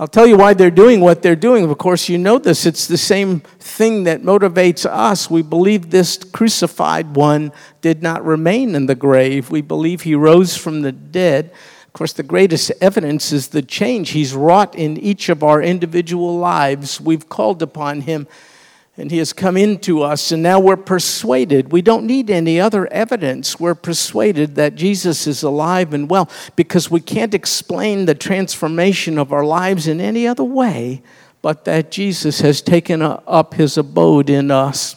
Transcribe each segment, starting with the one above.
I'll tell you why they're doing what they're doing. Of course, you know this. It's the same thing that motivates us. We believe this crucified one did not remain in the grave, we believe he rose from the dead. Of course, the greatest evidence is the change he's wrought in each of our individual lives. We've called upon him and he has come into us, and now we're persuaded. We don't need any other evidence. We're persuaded that Jesus is alive and well because we can't explain the transformation of our lives in any other way but that Jesus has taken up his abode in us.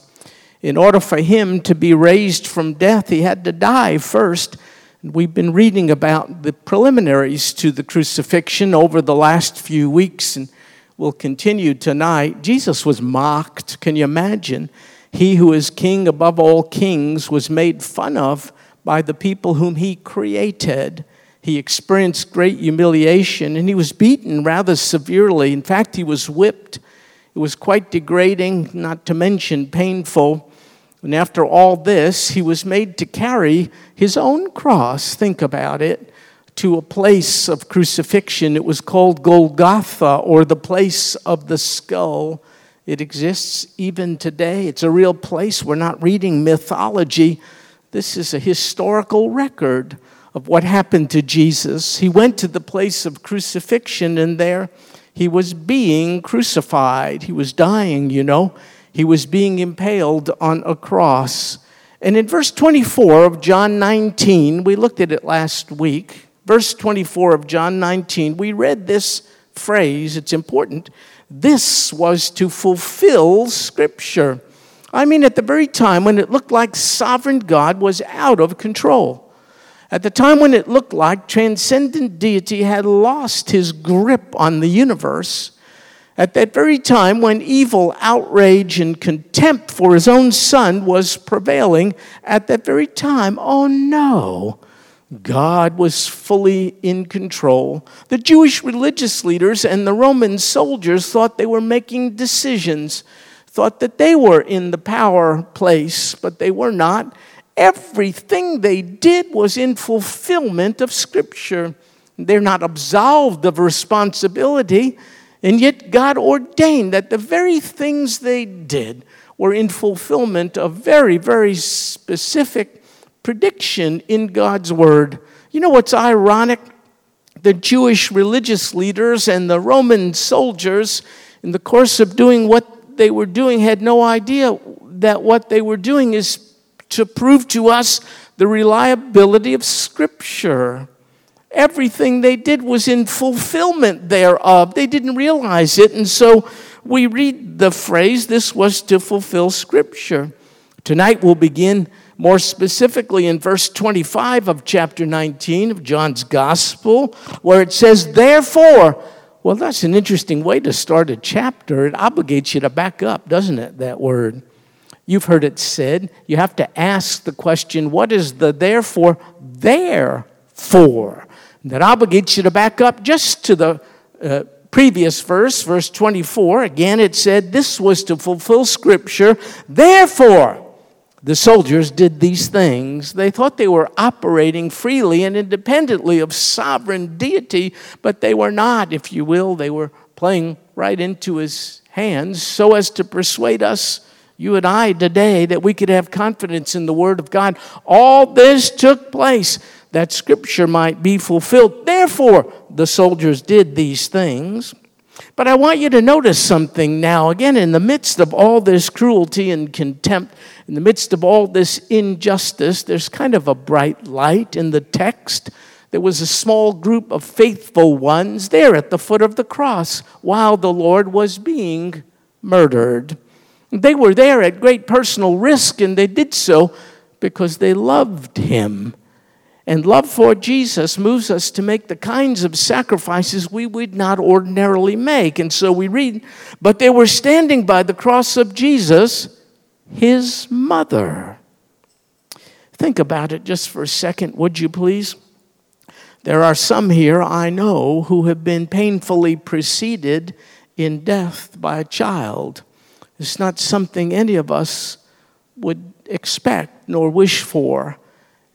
In order for him to be raised from death, he had to die first. We've been reading about the preliminaries to the crucifixion over the last few weeks, and will continue tonight. Jesus was mocked. Can you imagine? He who is king above all kings was made fun of by the people whom he created. He experienced great humiliation and he was beaten rather severely. In fact, he was whipped. It was quite degrading, not to mention painful. And after all this, he was made to carry his own cross. Think about it to a place of crucifixion. It was called Golgotha, or the place of the skull. It exists even today. It's a real place. We're not reading mythology. This is a historical record of what happened to Jesus. He went to the place of crucifixion, and there he was being crucified. He was dying, you know. He was being impaled on a cross. And in verse 24 of John 19, we looked at it last week verse 24 of John 19, we read this phrase, it's important. This was to fulfill Scripture. I mean, at the very time when it looked like sovereign God was out of control, at the time when it looked like transcendent deity had lost his grip on the universe, at that very time when evil, outrage, and contempt for his own son was prevailing, at that very time, oh no, God was fully in control. The Jewish religious leaders and the Roman soldiers thought they were making decisions, thought that they were in the power place, but they were not. Everything they did was in fulfillment of Scripture. They're not absolved of responsibility, and yet God ordained that the very things they did were in fulfillment of very, very specific prediction in God's word. You know what's ironic? The Jewish religious leaders and the Roman soldiers, in the course of doing what they were doing, had no idea that what they were doing is to prove to us the reliability of Scripture. Everything they did was in fulfillment thereof. They didn't realize it, and so we read the phrase, this was to fulfill Scripture. Tonight we'll begin more specifically in verse 25 of chapter 19 of John's Gospel, where it says, Therefore, well, that's an interesting way to start a chapter. It obligates you to back up, doesn't it, that word? You've heard it said. You have to ask the question, What is the therefore there for? That obligates you to back up just to the uh, previous verse, verse 24. Again, it said, This was to fulfill Scripture. Therefore, the soldiers did these things. They thought they were operating freely and independently of sovereign deity, but they were not, if you will. They were playing right into his hands so as to persuade us, you and I, today, that we could have confidence in the Word of God. All this took place that Scripture might be fulfilled. Therefore, the soldiers did these things. But I want you to notice something now. Again, in the midst of all this cruelty and contempt, in the midst of all this injustice, there's kind of a bright light in the text. There was a small group of faithful ones there at the foot of the cross while the Lord was being murdered. They were there at great personal risk, and they did so because they loved him. And love for Jesus moves us to make the kinds of sacrifices we would not ordinarily make. And so we read, but they were standing by the cross of Jesus, his mother. Think about it just for a second, would you please? There are some here I know who have been painfully preceded in death by a child. It's not something any of us would expect nor wish for.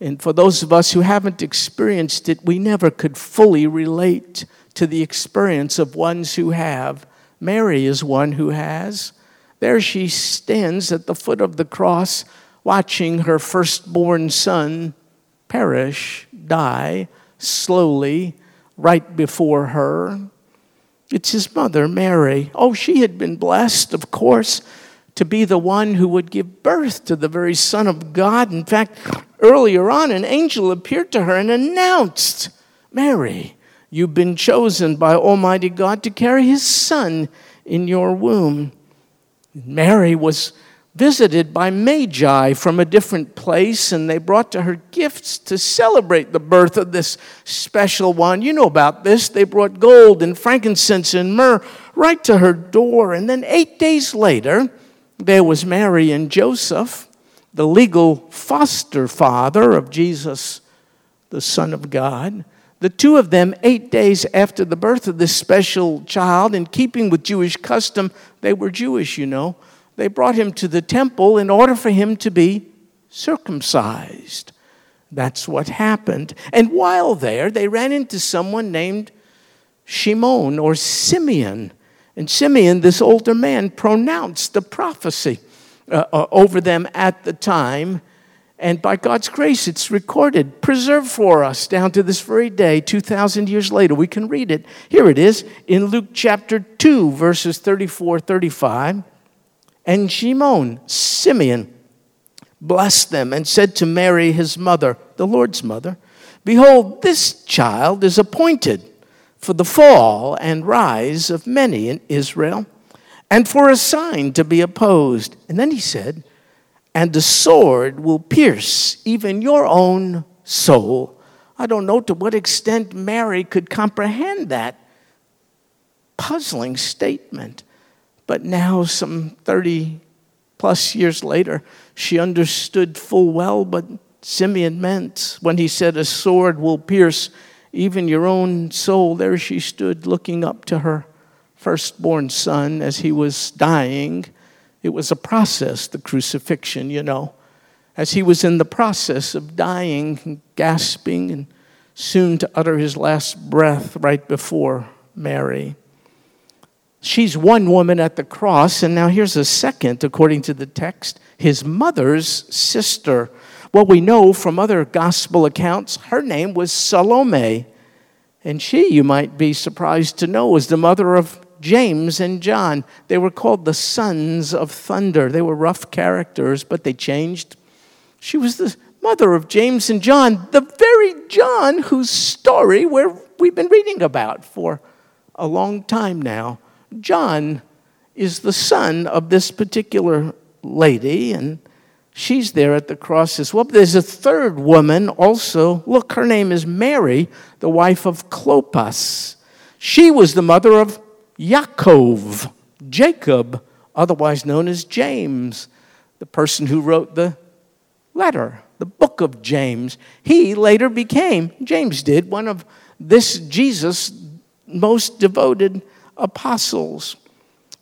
And for those of us who haven't experienced it, we never could fully relate to the experience of ones who have. Mary is one who has. There she stands at the foot of the cross, watching her firstborn son perish, die slowly right before her. It's his mother, Mary. Oh, she had been blessed, of course, to be the one who would give birth to the very Son of God. In fact, earlier on, an angel appeared to her and announced, Mary, you've been chosen by Almighty God to carry his Son in your womb. Mary was visited by magi from a different place, and they brought to her gifts to celebrate the birth of this special one. You know about this. They brought gold and frankincense and myrrh right to her door. And then eight days later, there was Mary and Joseph, the legal foster father of Jesus, the Son of God. The two of them, eight days after the birth of this special child, in keeping with Jewish custom, they were Jewish, you know they brought him to the temple in order for him to be circumcised. That's what happened. And while there, they ran into someone named Shimon or Simeon. And Simeon, this older man, pronounced the prophecy uh, uh, over them at the time. And by God's grace, it's recorded, preserved for us down to this very day, 2,000 years later. We can read it. Here it is in Luke chapter 2, verses 34 35. And Shimon, Simeon, blessed them and said to Mary, his mother, the Lord's mother, Behold, this child is appointed for the fall and rise of many in Israel, and for a sign to be opposed. And then he said, And the sword will pierce even your own soul. I don't know to what extent Mary could comprehend that puzzling statement. But now, some 30 plus years later, she understood full well what Simeon meant when he said, A sword will pierce even your own soul. There she stood looking up to her firstborn son as he was dying. It was a process, the crucifixion, you know. As he was in the process of dying, gasping, and soon to utter his last breath right before Mary. She's one woman at the cross, and now here's a second, according to the text, his mother's sister. What we know from other gospel accounts, her name was Salome. And she, you might be surprised to know, was the mother of James and John. They were called the sons of thunder. They were rough characters, but they changed. She was the mother of James and John, the very John whose story we've been reading about for a long time now. John is the son of this particular lady, and she's there at the cross as well. There's a third woman also. Look, her name is Mary, the wife of Clopas. She was the mother of Yaakov, Jacob, otherwise known as James, the person who wrote the letter, the book of James. He later became, James did, one of this Jesus' most devoted apostles.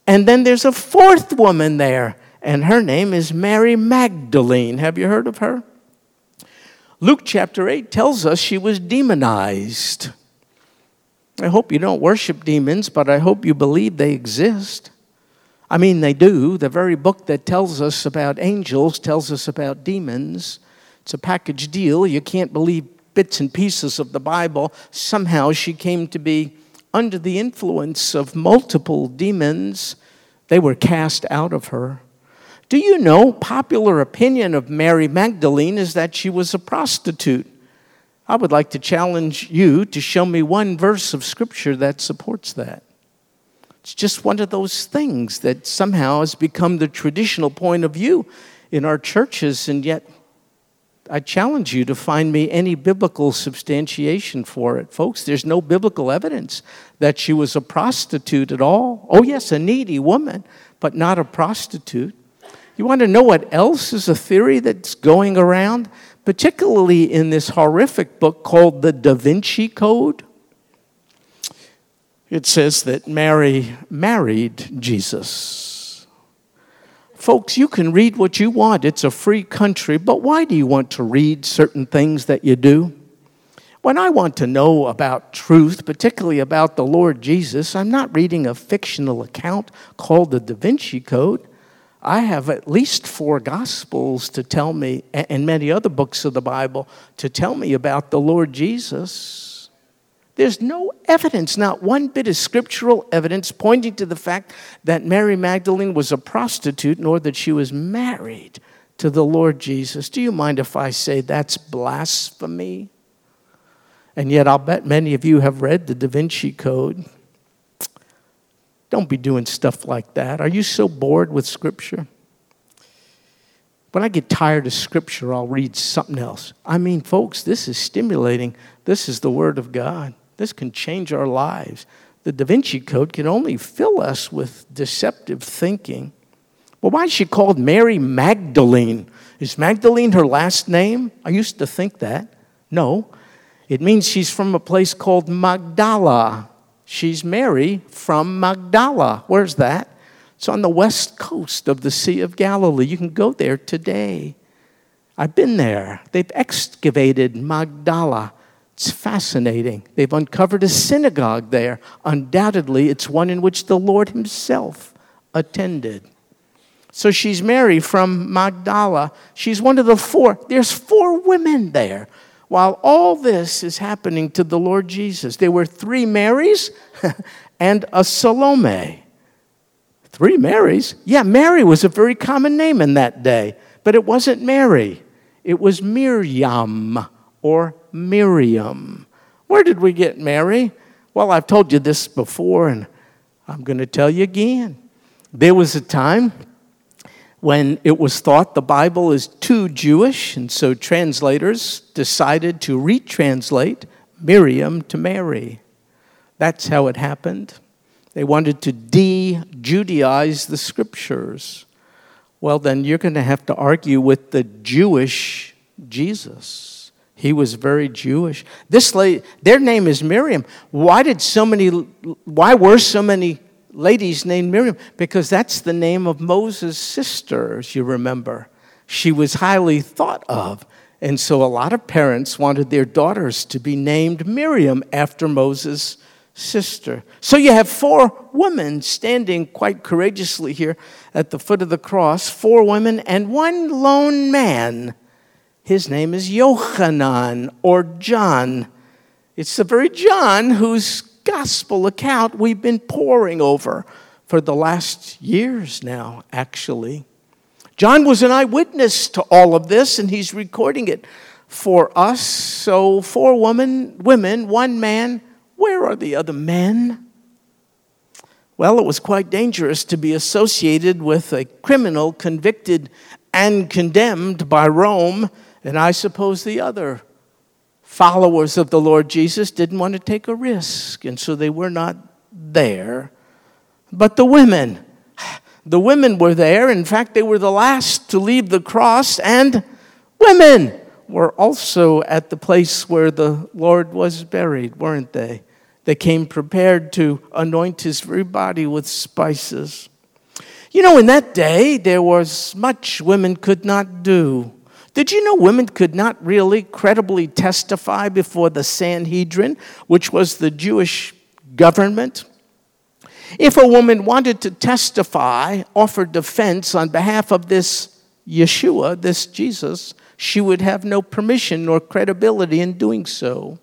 And then there's a fourth woman there, and her name is Mary Magdalene. Have you heard of her? Luke chapter 8 tells us she was demonized. I hope you don't worship demons, but I hope you believe they exist. I mean, they do. The very book that tells us about angels tells us about demons. It's a package deal. You can't believe bits and pieces of the Bible. Somehow she came to be under the influence of multiple demons, they were cast out of her. Do you know, popular opinion of Mary Magdalene is that she was a prostitute. I would like to challenge you to show me one verse of scripture that supports that. It's just one of those things that somehow has become the traditional point of view in our churches, and yet I challenge you to find me any biblical substantiation for it. Folks, there's no biblical evidence that she was a prostitute at all. Oh, yes, a needy woman, but not a prostitute. You want to know what else is a theory that's going around, particularly in this horrific book called the Da Vinci Code? It says that Mary married Jesus Folks, you can read what you want. It's a free country, but why do you want to read certain things that you do? When I want to know about truth, particularly about the Lord Jesus, I'm not reading a fictional account called the Da Vinci Code. I have at least four Gospels to tell me, and many other books of the Bible to tell me about the Lord Jesus. There's no evidence, not one bit of scriptural evidence pointing to the fact that Mary Magdalene was a prostitute nor that she was married to the Lord Jesus. Do you mind if I say that's blasphemy? And yet, I'll bet many of you have read the Da Vinci Code. Don't be doing stuff like that. Are you so bored with Scripture? When I get tired of Scripture, I'll read something else. I mean, folks, this is stimulating. This is the Word of God. This can change our lives. The Da Vinci Code can only fill us with deceptive thinking. Well, why is she called Mary Magdalene? Is Magdalene her last name? I used to think that. No, it means she's from a place called Magdala. She's Mary from Magdala. Where's that? It's on the west coast of the Sea of Galilee. You can go there today. I've been there. They've excavated Magdala. It's fascinating. They've uncovered a synagogue there. Undoubtedly, it's one in which the Lord Himself attended. So she's Mary from Magdala. She's one of the four. There's four women there. While all this is happening to the Lord Jesus, there were three Marys and a Salome. Three Marys? Yeah, Mary was a very common name in that day, but it wasn't Mary, it was Miriam or Miriam. Where did we get Mary? Well, I've told you this before, and I'm going to tell you again. There was a time when it was thought the Bible is too Jewish, and so translators decided to retranslate Miriam to Mary. That's how it happened. They wanted to de Judaize the scriptures. Well, then you're going to have to argue with the Jewish Jesus. He was very Jewish. This lady, their name is Miriam. Why did so many, why were so many ladies named Miriam? Because that's the name of Moses' sister, as you remember. She was highly thought of. And so a lot of parents wanted their daughters to be named Miriam after Moses' sister. So you have four women standing quite courageously here at the foot of the cross, four women and one lone man his name is Yochanan or John. It's the very John whose gospel account we've been poring over for the last years now, actually. John was an eyewitness to all of this, and he's recording it for us. So, four women, women, one man. Where are the other men? Well, it was quite dangerous to be associated with a criminal convicted and condemned by Rome and I suppose the other followers of the Lord Jesus didn't want to take a risk, and so they were not there. But the women, the women were there. In fact, they were the last to leave the cross, and women were also at the place where the Lord was buried, weren't they? They came prepared to anoint his very body with spices. You know, in that day, there was much women could not do. Did you know women could not really credibly testify before the Sanhedrin, which was the Jewish government? If a woman wanted to testify, offer defense on behalf of this Yeshua, this Jesus, she would have no permission nor credibility in doing so.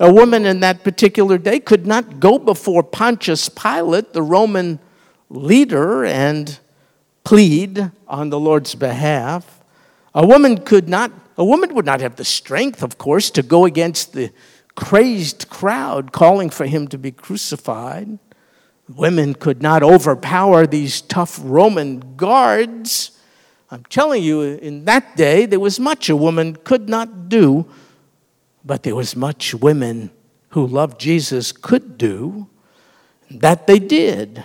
A woman in that particular day could not go before Pontius Pilate, the Roman leader, and plead on the Lord's behalf. A woman could not, a woman would not have the strength, of course, to go against the crazed crowd calling for him to be crucified. Women could not overpower these tough Roman guards. I'm telling you, in that day, there was much a woman could not do, but there was much women who loved Jesus could do. That they did.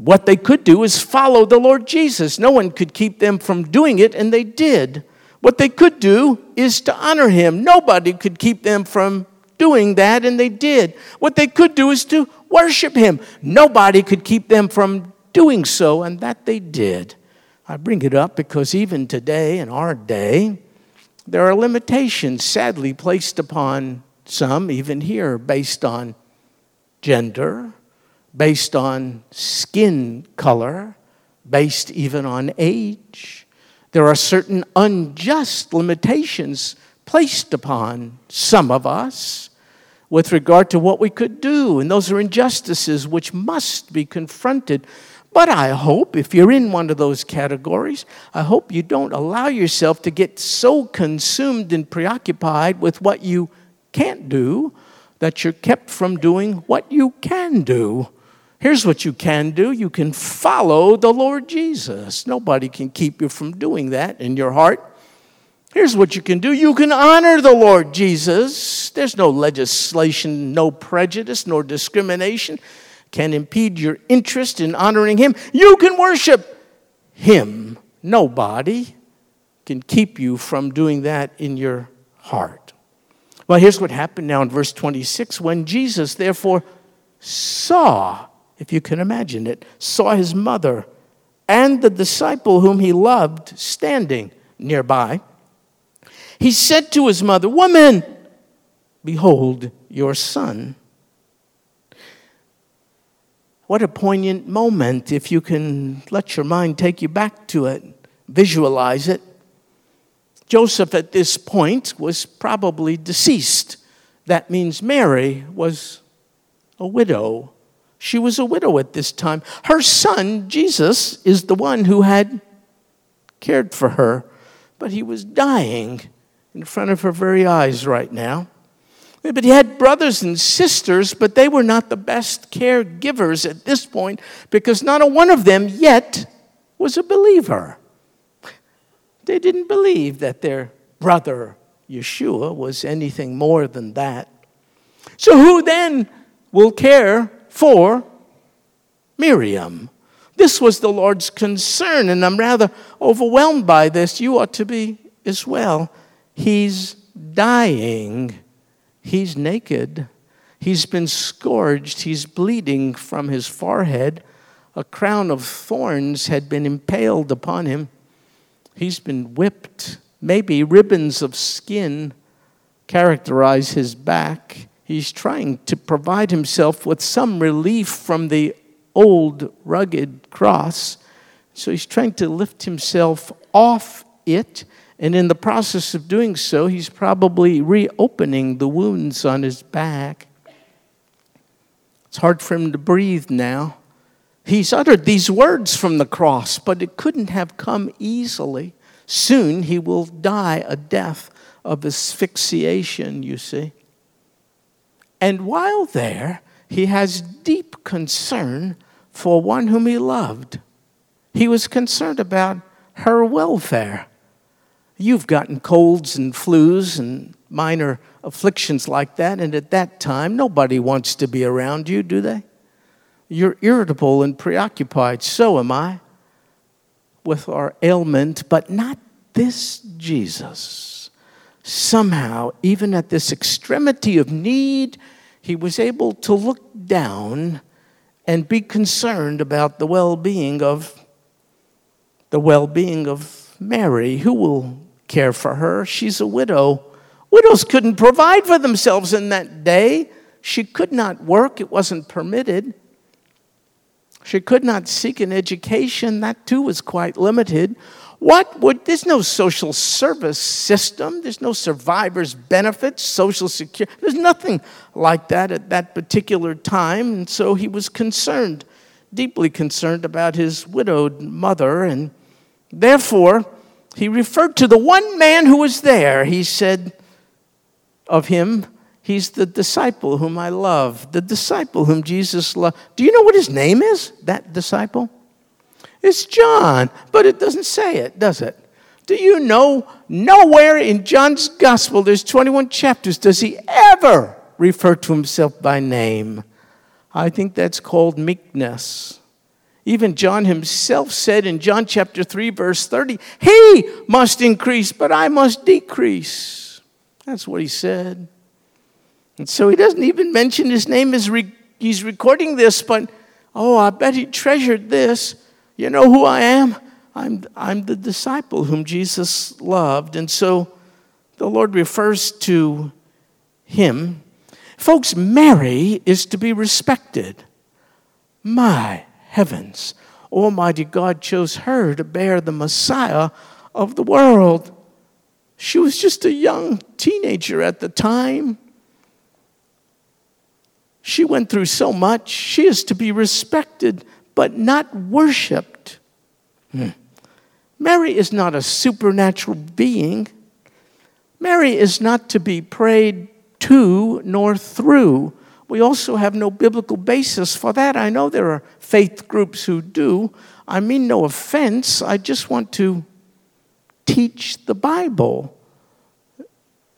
What they could do is follow the Lord Jesus. No one could keep them from doing it, and they did. What they could do is to honor him. Nobody could keep them from doing that, and they did. What they could do is to worship him. Nobody could keep them from doing so, and that they did. I bring it up because even today, in our day, there are limitations sadly placed upon some, even here, based on gender, based on skin color, based even on age. There are certain unjust limitations placed upon some of us with regard to what we could do, and those are injustices which must be confronted. But I hope, if you're in one of those categories, I hope you don't allow yourself to get so consumed and preoccupied with what you can't do that you're kept from doing what you can do. Here's what you can do you can follow the Lord Jesus. Nobody can keep you from doing that in your heart. Here's what you can do you can honor the Lord Jesus. There's no legislation, no prejudice, nor discrimination can impede your interest in honoring Him. You can worship Him. Nobody can keep you from doing that in your heart. Well, here's what happened now in verse 26 when Jesus, therefore, saw, if you can imagine it, saw his mother and the disciple whom he loved standing nearby, he said to his mother, Woman, behold your son. What a poignant moment if you can let your mind take you back to it, visualize it. Joseph at this point was probably deceased. That means Mary was a widow. She was a widow at this time. Her son, Jesus, is the one who had cared for her, but he was dying in front of her very eyes right now. But he had brothers and sisters, but they were not the best caregivers at this point because not a one of them yet was a believer. They didn't believe that their brother Yeshua was anything more than that. So, who then will care for Miriam? This was the Lord's concern, and I'm rather overwhelmed by this. You ought to be as well. He's dying He's naked. He's been scourged. He's bleeding from his forehead. A crown of thorns had been impaled upon him. He's been whipped. Maybe ribbons of skin characterize his back. He's trying to provide himself with some relief from the old rugged cross. So he's trying to lift himself off it and in the process of doing so, he's probably reopening the wounds on his back. It's hard for him to breathe now. He's uttered these words from the cross, but it couldn't have come easily. Soon he will die a death of asphyxiation, you see. And while there, he has deep concern for one whom he loved. He was concerned about her welfare. You've gotten colds and flus and minor afflictions like that, and at that time, nobody wants to be around you, do they? You're irritable and preoccupied. So am I with our ailment, but not this Jesus. Somehow, even at this extremity of need, he was able to look down and be concerned about the well being of the well being of Mary, who will care for her. She's a widow. Widows couldn't provide for themselves in that day. She could not work, it wasn't permitted. She could not seek an education, that too was quite limited. What would, there's no social service system, there's no survivor's benefits, social security, there's nothing like that at that particular time. And so he was concerned, deeply concerned about his widowed mother, and therefore, he referred to the one man who was there. He said of him, He's the disciple whom I love, the disciple whom Jesus loved. Do you know what his name is, that disciple? It's John, but it doesn't say it, does it? Do you know nowhere in John's gospel, there's 21 chapters, does he ever refer to himself by name? I think that's called meekness. Even John himself said in John chapter 3, verse 30, He must increase, but I must decrease. That's what he said. And so he doesn't even mention his name as re- he's recording this, but oh, I bet he treasured this. You know who I am? I'm, I'm the disciple whom Jesus loved. And so the Lord refers to him. Folks, Mary is to be respected. My heavens, Almighty God chose her to bear the Messiah of the world. She was just a young teenager at the time. She went through so much. She is to be respected, but not worshiped. Hmm. Mary is not a supernatural being. Mary is not to be prayed to nor through. We also have no biblical basis for that. I know there are faith groups who do. I mean no offense. I just want to teach the Bible.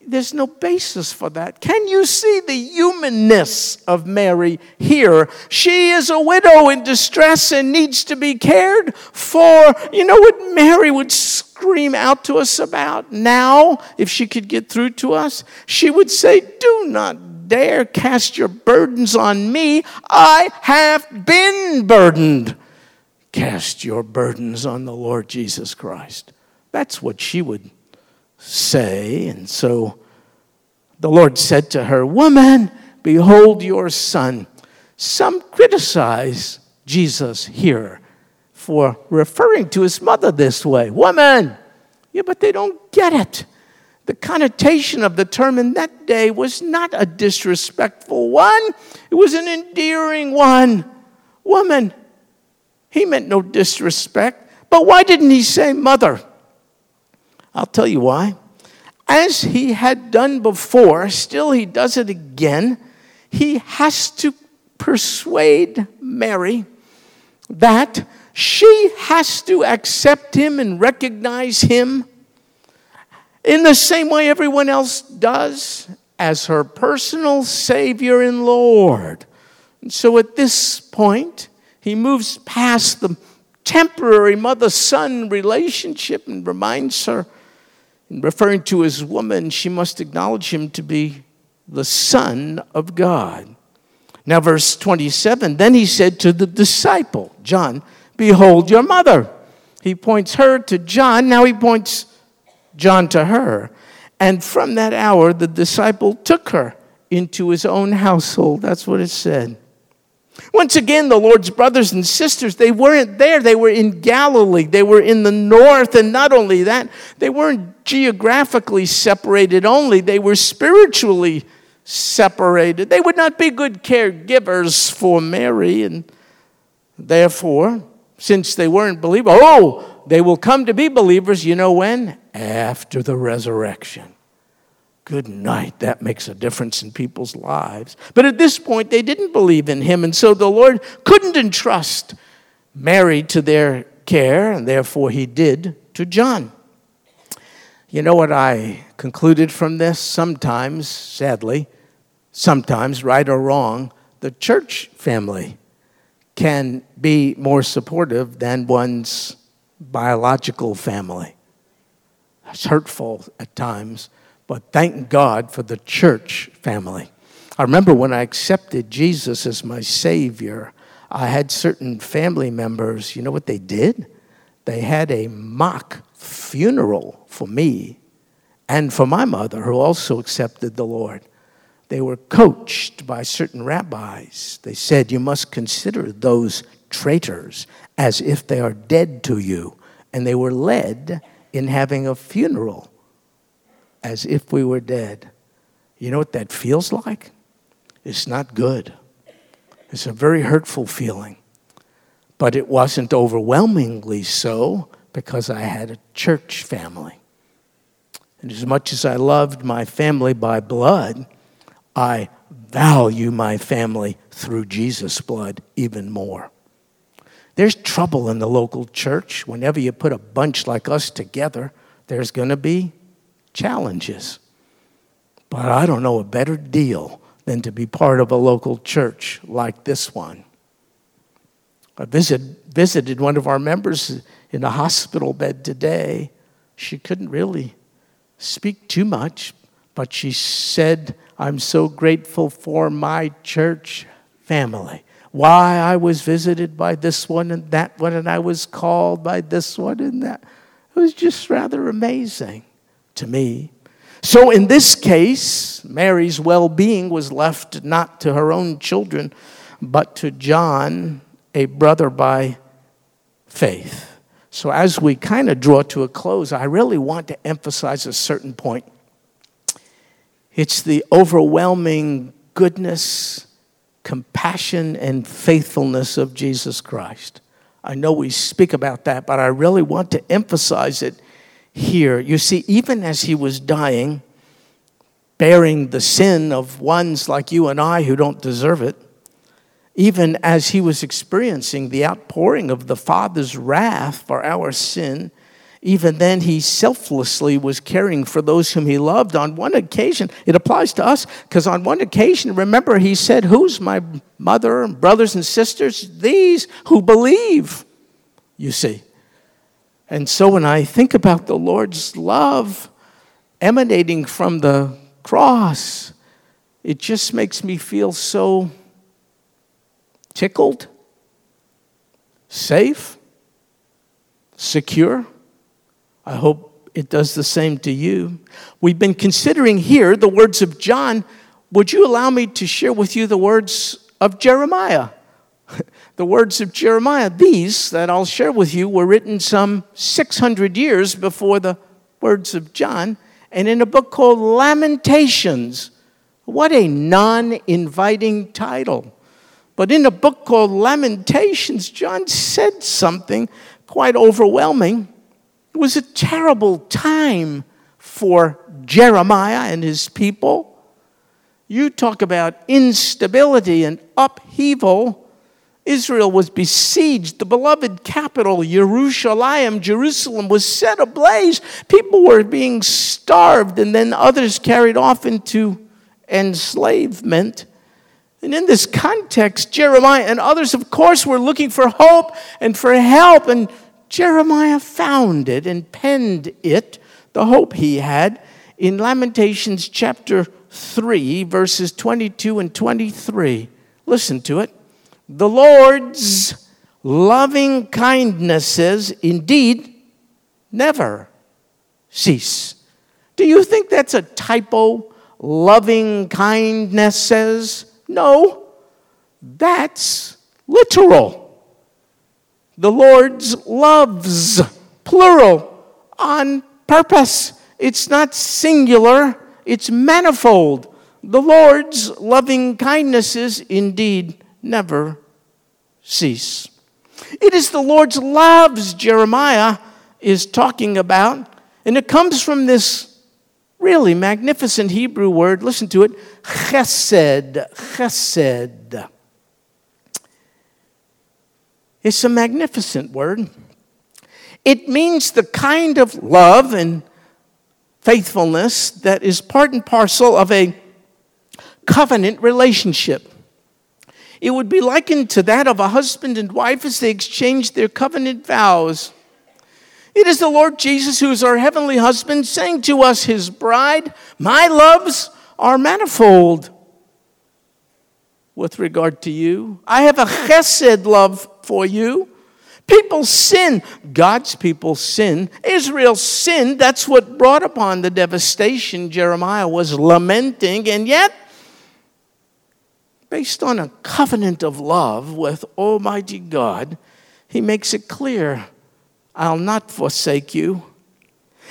There's no basis for that. Can you see the humanness of Mary here? She is a widow in distress and needs to be cared for. You know what Mary would scream out to us about now, if she could get through to us? She would say, Do not dare cast your burdens on me. I have been burdened. Cast your burdens on the Lord Jesus Christ. That's what she would say. And so the Lord said to her, Woman, behold your son. Some criticize Jesus here for referring to his mother this way Woman! Yeah, but they don't get it. The connotation of the term in that day was not a disrespectful one, it was an endearing one. Woman. He meant no disrespect. But why didn't he say mother? I'll tell you why. As he had done before, still he does it again. He has to persuade Mary that she has to accept him and recognize him in the same way everyone else does as her personal Savior and Lord. And so at this point, he moves past the temporary mother son relationship and reminds her in referring to his woman, she must acknowledge him to be the Son of God. Now, verse 27 then he said to the disciple, John, Behold your mother. He points her to John. Now he points John to her. And from that hour, the disciple took her into his own household. That's what it said. Once again, the Lord's brothers and sisters, they weren't there. They were in Galilee. They were in the north. And not only that, they weren't geographically separated only, they were spiritually separated. They would not be good caregivers for Mary. And therefore, since they weren't believers, oh, they will come to be believers, you know when? After the resurrection. Good night. That makes a difference in people's lives. But at this point, they didn't believe in him, and so the Lord couldn't entrust Mary to their care, and therefore he did to John. You know what I concluded from this? Sometimes, sadly, sometimes, right or wrong, the church family can be more supportive than one's biological family. It's hurtful at times but thank God for the church family. I remember when I accepted Jesus as my Savior, I had certain family members, you know what they did? They had a mock funeral for me and for my mother, who also accepted the Lord. They were coached by certain rabbis. They said, You must consider those traitors as if they are dead to you. And they were led in having a funeral as if we were dead. You know what that feels like? It's not good. It's a very hurtful feeling. But it wasn't overwhelmingly so because I had a church family. And as much as I loved my family by blood, I value my family through Jesus' blood even more. There's trouble in the local church. Whenever you put a bunch like us together, there's going to be challenges. But I don't know a better deal than to be part of a local church like this one. I visit, visited one of our members in a hospital bed today. She couldn't really speak too much, but she said, I'm so grateful for my church family. why I was visited by this one and that one, and I was called by this one and that. It was just rather amazing to me. So, in this case, Mary's well being was left not to her own children, but to John, a brother by faith. So, as we kind of draw to a close, I really want to emphasize a certain point. It's the overwhelming goodness, compassion, and faithfulness of Jesus Christ. I know we speak about that, but I really want to emphasize it here. You see, even as he was dying, bearing the sin of ones like you and I who don't deserve it, even as he was experiencing the outpouring of the Father's wrath for our sin, even then he selflessly was caring for those whom he loved. On one occasion, it applies to us because on one occasion, remember, he said, Who's my mother, brothers, and sisters? These who believe, you see. And so when I think about the Lord's love emanating from the cross, it just makes me feel so tickled, safe, secure. I hope it does the same to you. We've been considering here the words of John. Would you allow me to share with you the words of Jeremiah? the words of Jeremiah, these that I'll share with you, were written some 600 years before the words of John, and in a book called Lamentations. What a non inviting title. But in a book called Lamentations, John said something quite overwhelming. It was a terrible time for Jeremiah and his people. You talk about instability and upheaval. Israel was besieged. The beloved capital, Jerusalem, Jerusalem, was set ablaze. People were being starved and then others carried off into enslavement. And in this context, Jeremiah and others, of course, were looking for hope and for help. And Jeremiah found it and penned it, the hope he had, in Lamentations chapter 3, verses 22 and 23. Listen to it. The Lord's loving kindnesses indeed never cease. Do you think that's a typo? Loving kindnesses? No, that's literal. The Lord's loves, plural, on purpose. It's not singular, it's manifold. The Lord's loving kindnesses indeed never cease. It is the Lord's loves Jeremiah is talking about, and it comes from this really magnificent Hebrew word. Listen to it chesed. Chesed. It's a magnificent word. It means the kind of love and faithfulness that is part and parcel of a covenant relationship. It would be likened to that of a husband and wife as they exchange their covenant vows. It is the Lord Jesus who is our heavenly husband saying to us, his bride, My loves are manifold with regard to you. I have a chesed love for you. People sin. God's people sin. Israel sinned. That's what brought upon the devastation Jeremiah was lamenting. And yet, based on a covenant of love with Almighty God, he makes it clear I'll not forsake you.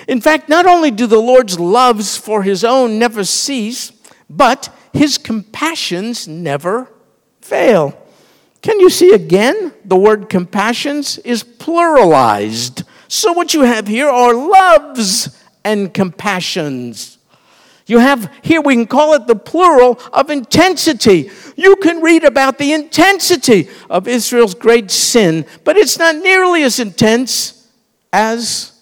In fact, not only do the Lord's loves for his own never cease, but his compassions never fail. Can you see again? The word compassions is pluralized. So, what you have here are loves and compassions. You have here, we can call it the plural of intensity. You can read about the intensity of Israel's great sin, but it's not nearly as intense as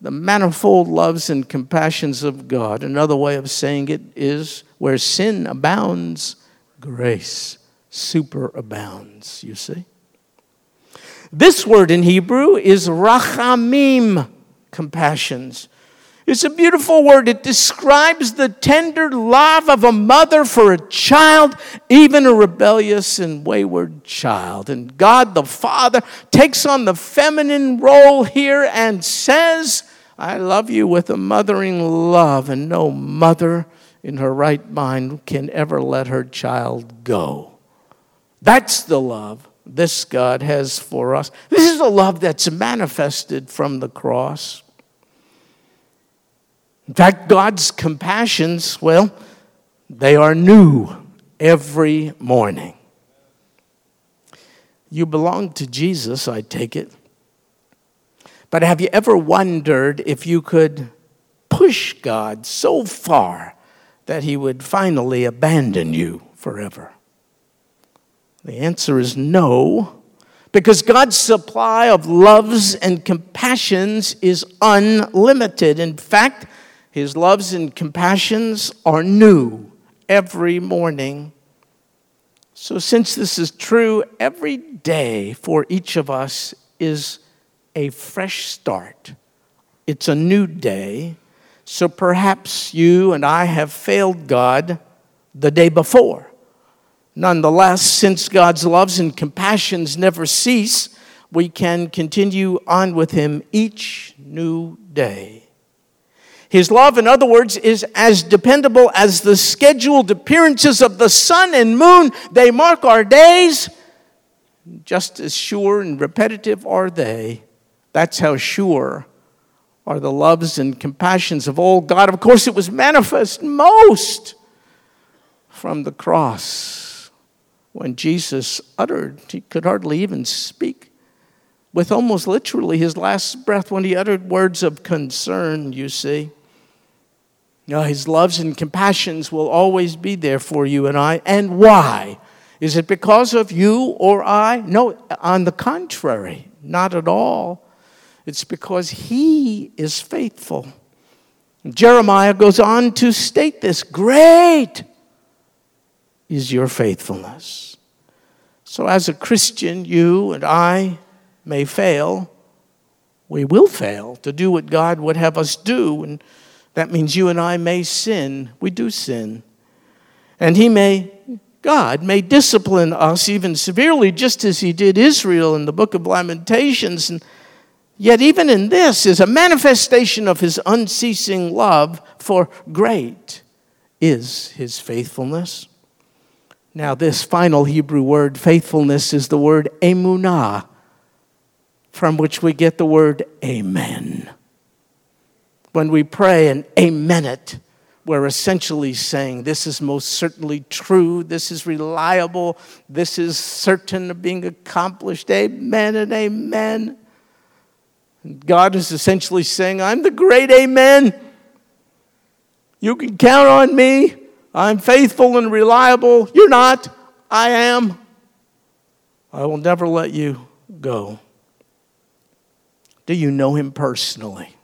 the manifold loves and compassions of God. Another way of saying it is where sin abounds, grace superabounds, you see. This word in Hebrew is rachamim, compassions. It's a beautiful word. It describes the tender love of a mother for a child, even a rebellious and wayward child. And God the Father takes on the feminine role here and says, I love you with a mothering love, and no mother in her right mind can ever let her child go. That's the love this God has for us. This is a love that's manifested from the cross. In fact, God's compassions, well, they are new every morning. You belong to Jesus, I take it. But have you ever wondered if you could push God so far that he would finally abandon you forever? The answer is no, because God's supply of loves and compassions is unlimited. In fact, his loves and compassions are new every morning. So, since this is true, every day for each of us is a fresh start. It's a new day. So, perhaps you and I have failed God the day before. Nonetheless, since God's loves and compassions never cease, we can continue on with Him each new day. His love, in other words, is as dependable as the scheduled appearances of the sun and moon. They mark our days. Just as sure and repetitive are they. That's how sure are the loves and compassions of old God. Of course, it was manifest most from the cross when Jesus uttered, he could hardly even speak, with almost literally his last breath when he uttered words of concern, you see. You know, his loves and compassions will always be there for you and I. And why? Is it because of you or I? No, on the contrary, not at all. It's because he is faithful. Jeremiah goes on to state this great is your faithfulness. So, as a Christian, you and I may fail. We will fail to do what God would have us do. And that means you and I may sin. We do sin. And He may, God may discipline us even severely, just as He did Israel in the book of Lamentations. And yet, even in this, is a manifestation of His unceasing love, for great is His faithfulness. Now, this final Hebrew word, faithfulness, is the word emunah, from which we get the word amen when we pray and amen it, we're essentially saying this is most certainly true, this is reliable, this is certain of being accomplished. Amen and amen. God is essentially saying, I'm the great amen. You can count on me. I'm faithful and reliable. You're not. I am. I will never let you go. Do you know him personally?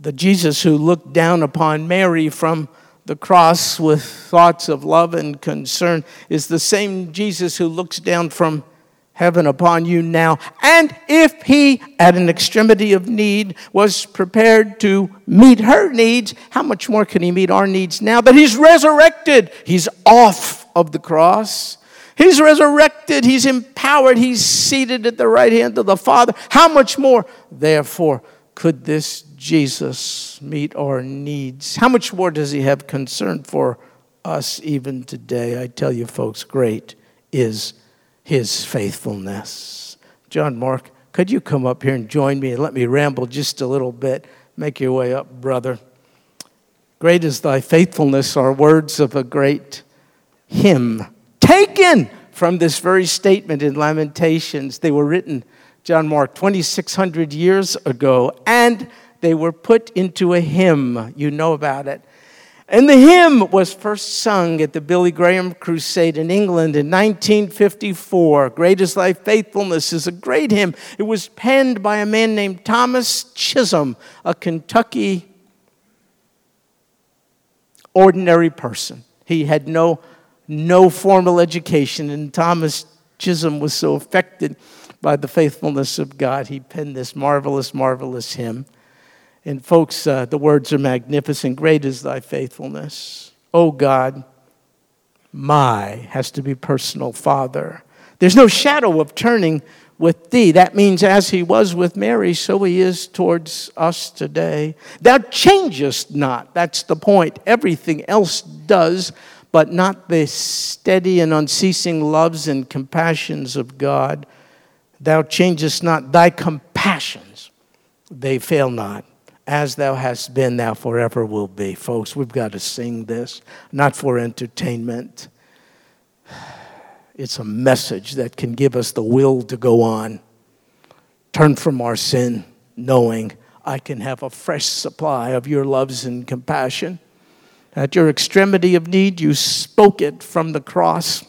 The Jesus who looked down upon Mary from the cross with thoughts of love and concern is the same Jesus who looks down from heaven upon you now. And if he, at an extremity of need, was prepared to meet her needs, how much more can he meet our needs now that he's resurrected? He's off of the cross. He's resurrected. He's empowered. He's seated at the right hand of the Father. How much more, therefore, could this Jesus meet our needs? How much more does he have concern for us even today? I tell you, folks, great is his faithfulness. John Mark, could you come up here and join me and let me ramble just a little bit? Make your way up, brother. Great is thy faithfulness are words of a great hymn taken from this very statement in Lamentations. They were written, John Mark, 2,600 years ago, and they were put into a hymn. You know about it. And the hymn was first sung at the Billy Graham Crusade in England in 1954. Great is Thy Faithfulness is a great hymn. It was penned by a man named Thomas Chisholm, a Kentucky ordinary person. He had no, no formal education, and Thomas Chisholm was so affected by the faithfulness of God, he penned this marvelous, marvelous hymn. And, folks, uh, the words are magnificent. Great is thy faithfulness. Oh, God, my has to be personal Father. There's no shadow of turning with thee. That means as he was with Mary, so he is towards us today. Thou changest not. That's the point. Everything else does, but not the steady and unceasing loves and compassions of God. Thou changest not thy compassions, they fail not. As thou hast been, thou forever will be. Folks, we've got to sing this, not for entertainment. It's a message that can give us the will to go on. Turn from our sin, knowing I can have a fresh supply of your loves and compassion. At your extremity of need, you spoke it from the cross.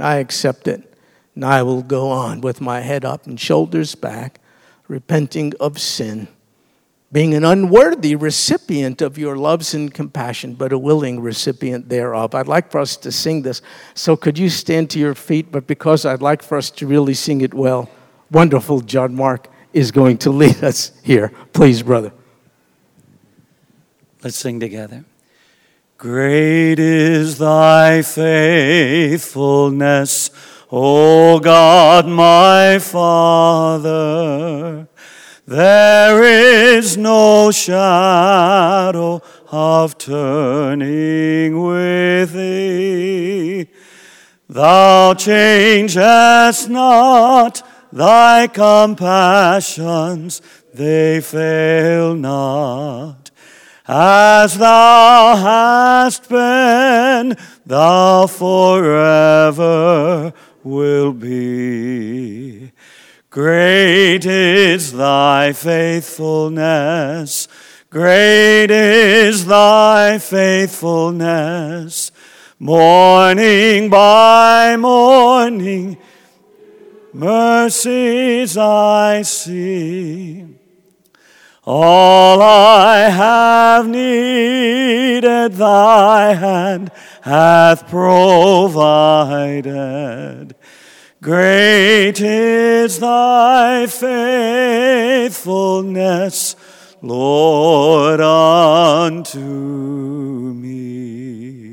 I accept it, and I will go on with my head up and shoulders back, repenting of sin, being an unworthy recipient of your loves and compassion, but a willing recipient thereof. I'd like for us to sing this. So, could you stand to your feet? But because I'd like for us to really sing it well, wonderful John Mark is going to lead us here. Please, brother. Let's sing together. Great is thy faithfulness, O God my Father. There is no shadow of turning with thee. Thou changest not thy compassions, they fail not. As thou hast been, thou forever will be. Great is thy faithfulness. Great is thy faithfulness. Morning by morning, mercies I see. All I have needed, thy hand hath provided. Great is thy faithfulness, Lord, unto me.